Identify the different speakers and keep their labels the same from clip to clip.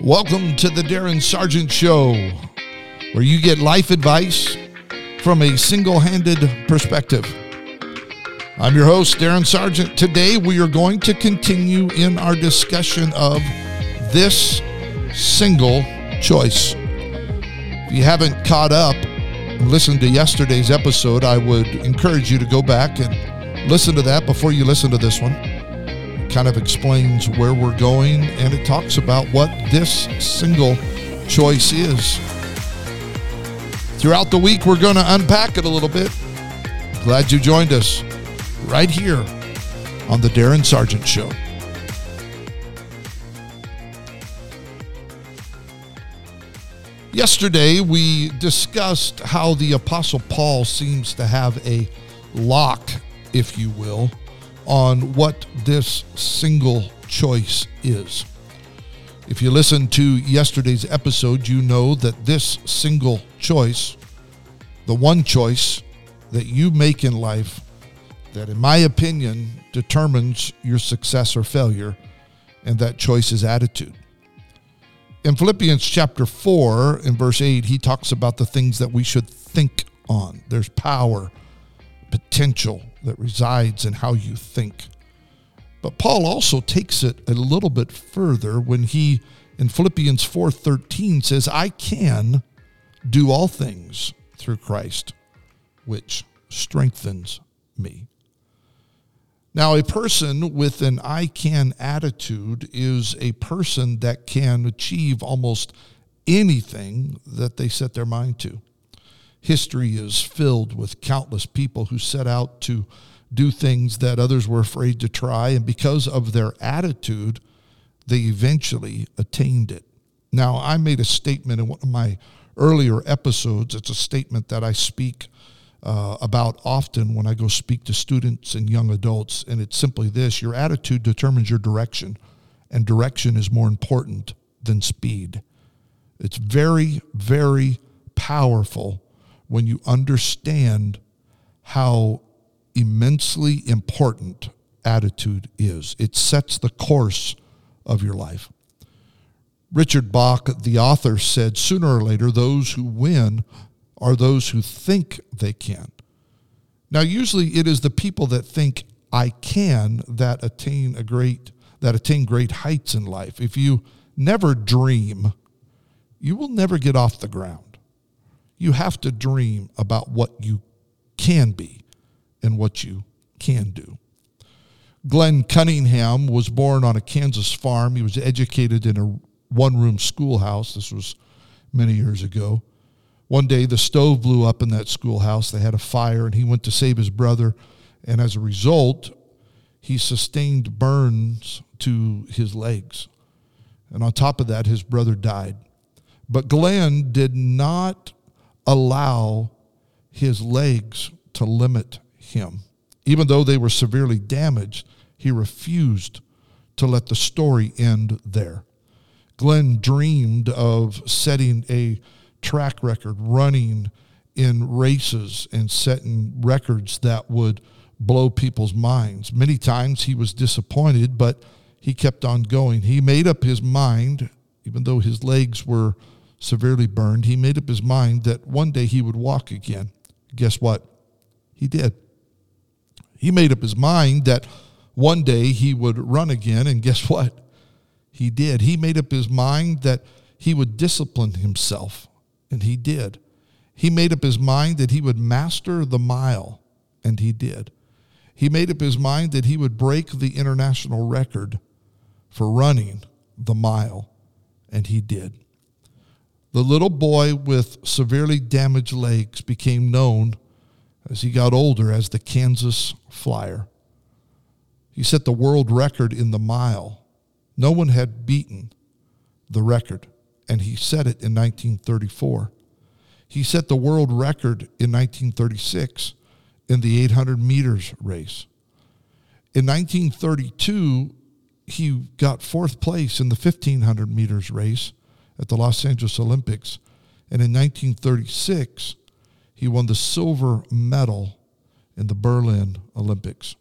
Speaker 1: Welcome to the Darin Sargent Show, where you get life advice from a single handed perspective. I'm your host, Darin Sargent. Today, we are going to continue in our discussion of this single choice. If you haven't caught up and listened to yesterday's episode, I would encourage you to go back and listen to that before you listen to this one kind of explains where we're going and it talks about what this single choice is. Throughout the week, we're going to unpack it a little bit. Glad you joined us right here on The Darin Sargent Show. Yesterday, we discussed how the Apostle Paul seems to have a lock, if you will, on what this single choice is. If you listened to yesterday's episode, you know that this single choice, the one choice that you make in life, that in my opinion determines your success or failure, and that choice is attitude. In Philippians chapter 4, in verse 8, he talks about the things that we should think on. There's power, potential, that resides in how you think. But Paul also takes it a little bit further when he in Philippians 4:13 says, "I can do all things through Christ, which strengthens me." Now, a person with an I can attitude is a person that can achieve almost anything that they set their mind to history is filled with countless people who set out to do things that others were afraid to try. And because of their attitude, they eventually attained it. Now, I made a statement in one of my earlier episodes. It's a statement that I speak uh, about often when I go speak to students and young adults. And it's simply this your attitude determines your direction, and direction is more important than speed. It's very, very powerful when you understand how immensely important attitude is. It sets the course of your life. Richard Bach, the author, said sooner or later, those who win are those who think they can. Now, usually it is the people that think I can that attain a great that attain great heights in life. If you never dream, you will never get off the ground you have to dream about what you can be and what you can do. Glenn Cunningham was born on a Kansas farm. He was educated in a one room schoolhouse. This was many years ago. One day, the stove blew up in that schoolhouse. They had a fire, and he went to save his brother. And as a result, he sustained burns to his legs. And on top of that, his brother died. But Glenn did not allow his legs to limit him. Even though they were severely damaged, he refused to let the story end there. Glenn dreamed of setting a track record, running in races and setting records that would blow people's minds. Many times he was disappointed, but he kept on going. He made up his mind, even though his legs were severely burned, he made up his mind that one day he would walk again. Guess what? He did. He made up his mind that one day he would run again, and guess what? He did. He made up his mind that he would discipline himself, and he did. He made up his mind that he would master the mile, and he did. He made up his mind that he would break the international record for running the mile, and he did. The little boy with severely damaged legs became known as he got older as the Kansas Flyer. He set the world record in the mile. No one had beaten the record, and he set it in 1934. He set the world record in 1936 in the 800 meters race. In 1932, he got fourth place in the 1500 meters race at the Los Angeles Olympics. And in 1936, he won the silver medal in the Berlin Olympics.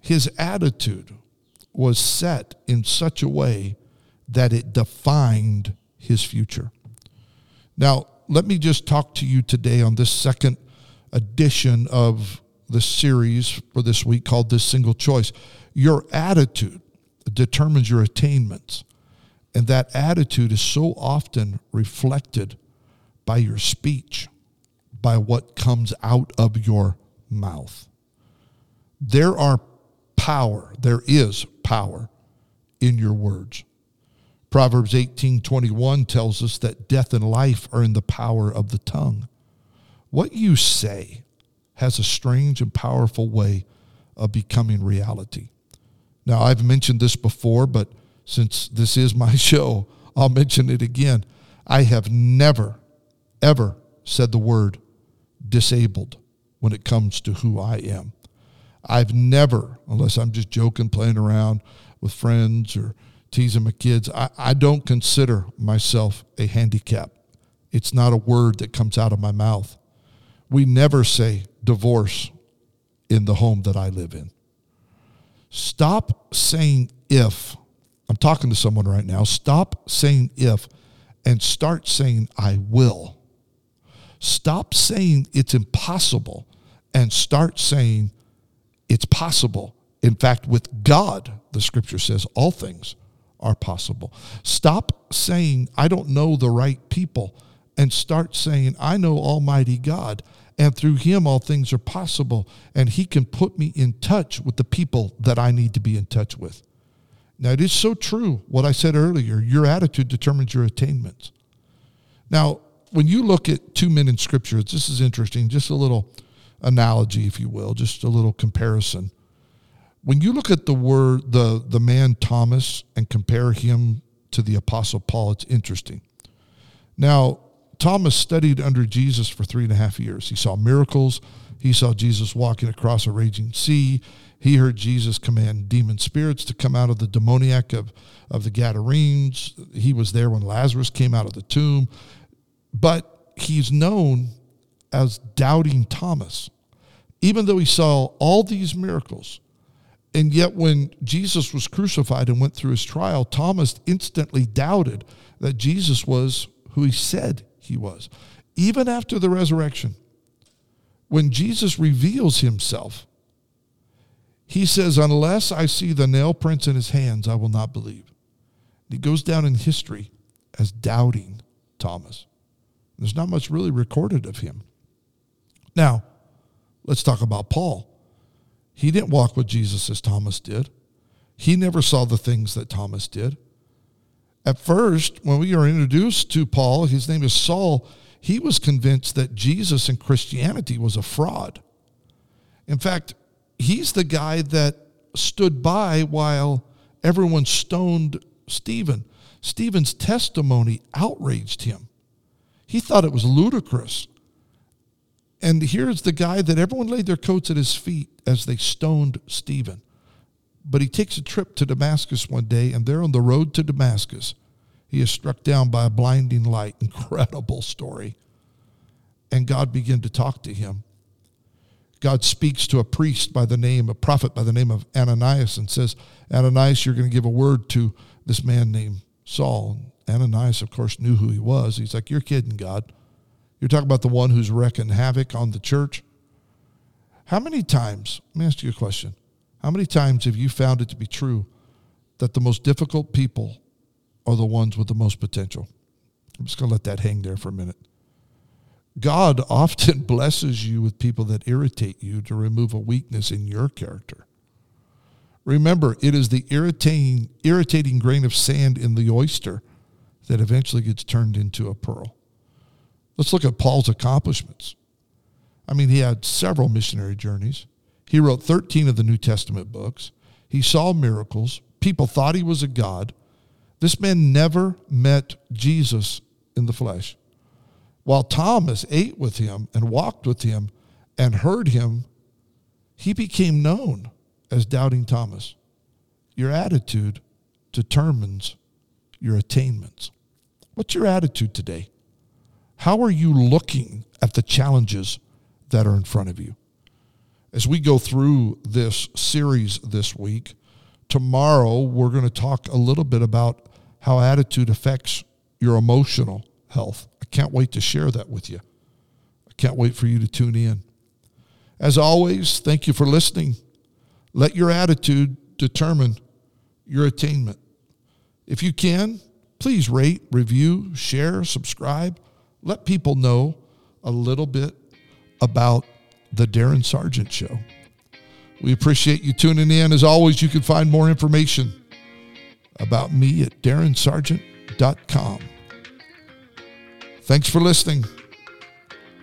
Speaker 1: His attitude was set in such a way that it defined his future. Now, let me just talk to you today on this second edition of the series for this week called This Single Choice. Your attitude determines your attainments. And that attitude is so often reflected by your speech, by what comes out of your mouth. There are power, there is power in your words. Proverbs 18:21 tells us that death and life are in the power of the tongue. What you say has a strange and powerful way of becoming reality. Now, I've mentioned this before, but since this is my show, I'll mention it again. I have never, ever said the word disabled when it comes to who I am. I've never, unless I'm just joking, playing around with friends or teasing my kids, I, I don't consider myself a handicap. It's not a word that comes out of my mouth. We never say divorce in the home that I live in. Stop saying if. I'm talking to someone right now. Stop saying if and start saying I will. Stop saying it's impossible and start saying it's possible. In fact, with God, the scripture says all things are possible. Stop saying I don't know the right people and start saying I know Almighty God and through him all things are possible and he can put me in touch with the people that I need to be in touch with. Now it is so true what I said earlier, your attitude determines your attainments. Now, when you look at two men in scripture, this is interesting, just a little analogy if you will, just a little comparison. When you look at the word the the man Thomas and compare him to the apostle Paul, it's interesting. Now, Thomas studied under Jesus for three and a half years. He saw miracles. He saw Jesus walking across a raging sea. He heard Jesus command demon spirits to come out of the demoniac of, of the Gadarenes. He was there when Lazarus came out of the tomb. But he's known as doubting Thomas, even though he saw all these miracles. And yet, when Jesus was crucified and went through his trial, Thomas instantly doubted that Jesus was who he said he was. Even after the resurrection, when Jesus reveals himself, he says, Unless I see the nail prints in his hands, I will not believe. he goes down in history as doubting Thomas. There's not much really recorded of him. Now, let's talk about Paul. He didn't walk with Jesus as Thomas did. He never saw the things that Thomas did. At first, when we are introduced to Paul, his name is Saul, he was convinced that Jesus and Christianity was a fraud. In fact, he's the guy that stood by while everyone stoned Stephen. Stephen's testimony outraged him. He thought it was ludicrous. And here's the guy that everyone laid their coats at his feet as they stoned Stephen. But he takes a trip to Damascus one day, and there on the road to Damascus, he is struck down by a blinding light. Incredible story. And God began to talk to him. God speaks to a priest by the name, a prophet by the name of Ananias, and says, Ananias, you're going to give a word to this man named Saul. Ananias, of course, knew who he was. He's like, You're kidding, God. You're talking about the one who's wrecking havoc on the church. How many times, let me ask you a question. How many times have you found it to be true that the most difficult people are the ones with the most potential? I'm just going to let that hang there for a minute. God often blesses you with people that irritate you to remove a weakness in your character. Remember, it is the irritating, irritating grain of sand in the oyster that eventually gets turned into a pearl. Let's look at Paul's accomplishments. I mean, he had several missionary journeys. He wrote 13 of the New Testament books. He saw miracles. People thought he was a God. This man never met Jesus in the flesh. While Thomas ate with him and walked with him and heard him, he became known as Doubting Thomas. Your attitude determines your attainments. What's your attitude today? How are you looking at the challenges that are in front of you? As we go through this series this week, tomorrow we're going to talk a little bit about how attitude affects your emotional health. I can't wait to share that with you. I can't wait for you to tune in. As always, thank you for listening. Let your attitude determine your attainment. If you can, please rate, review, share, subscribe. Let people know a little bit about the Darin Sargent Show. We appreciate you tuning in. As always, you can find more information about me at darinsargent.com. Thanks for listening.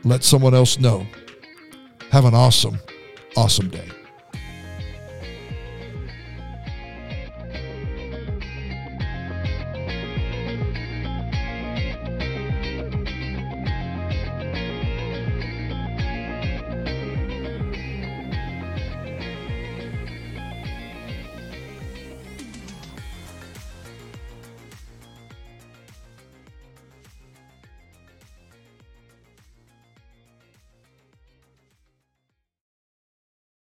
Speaker 1: Let someone else know. Have an awesome, awesome day.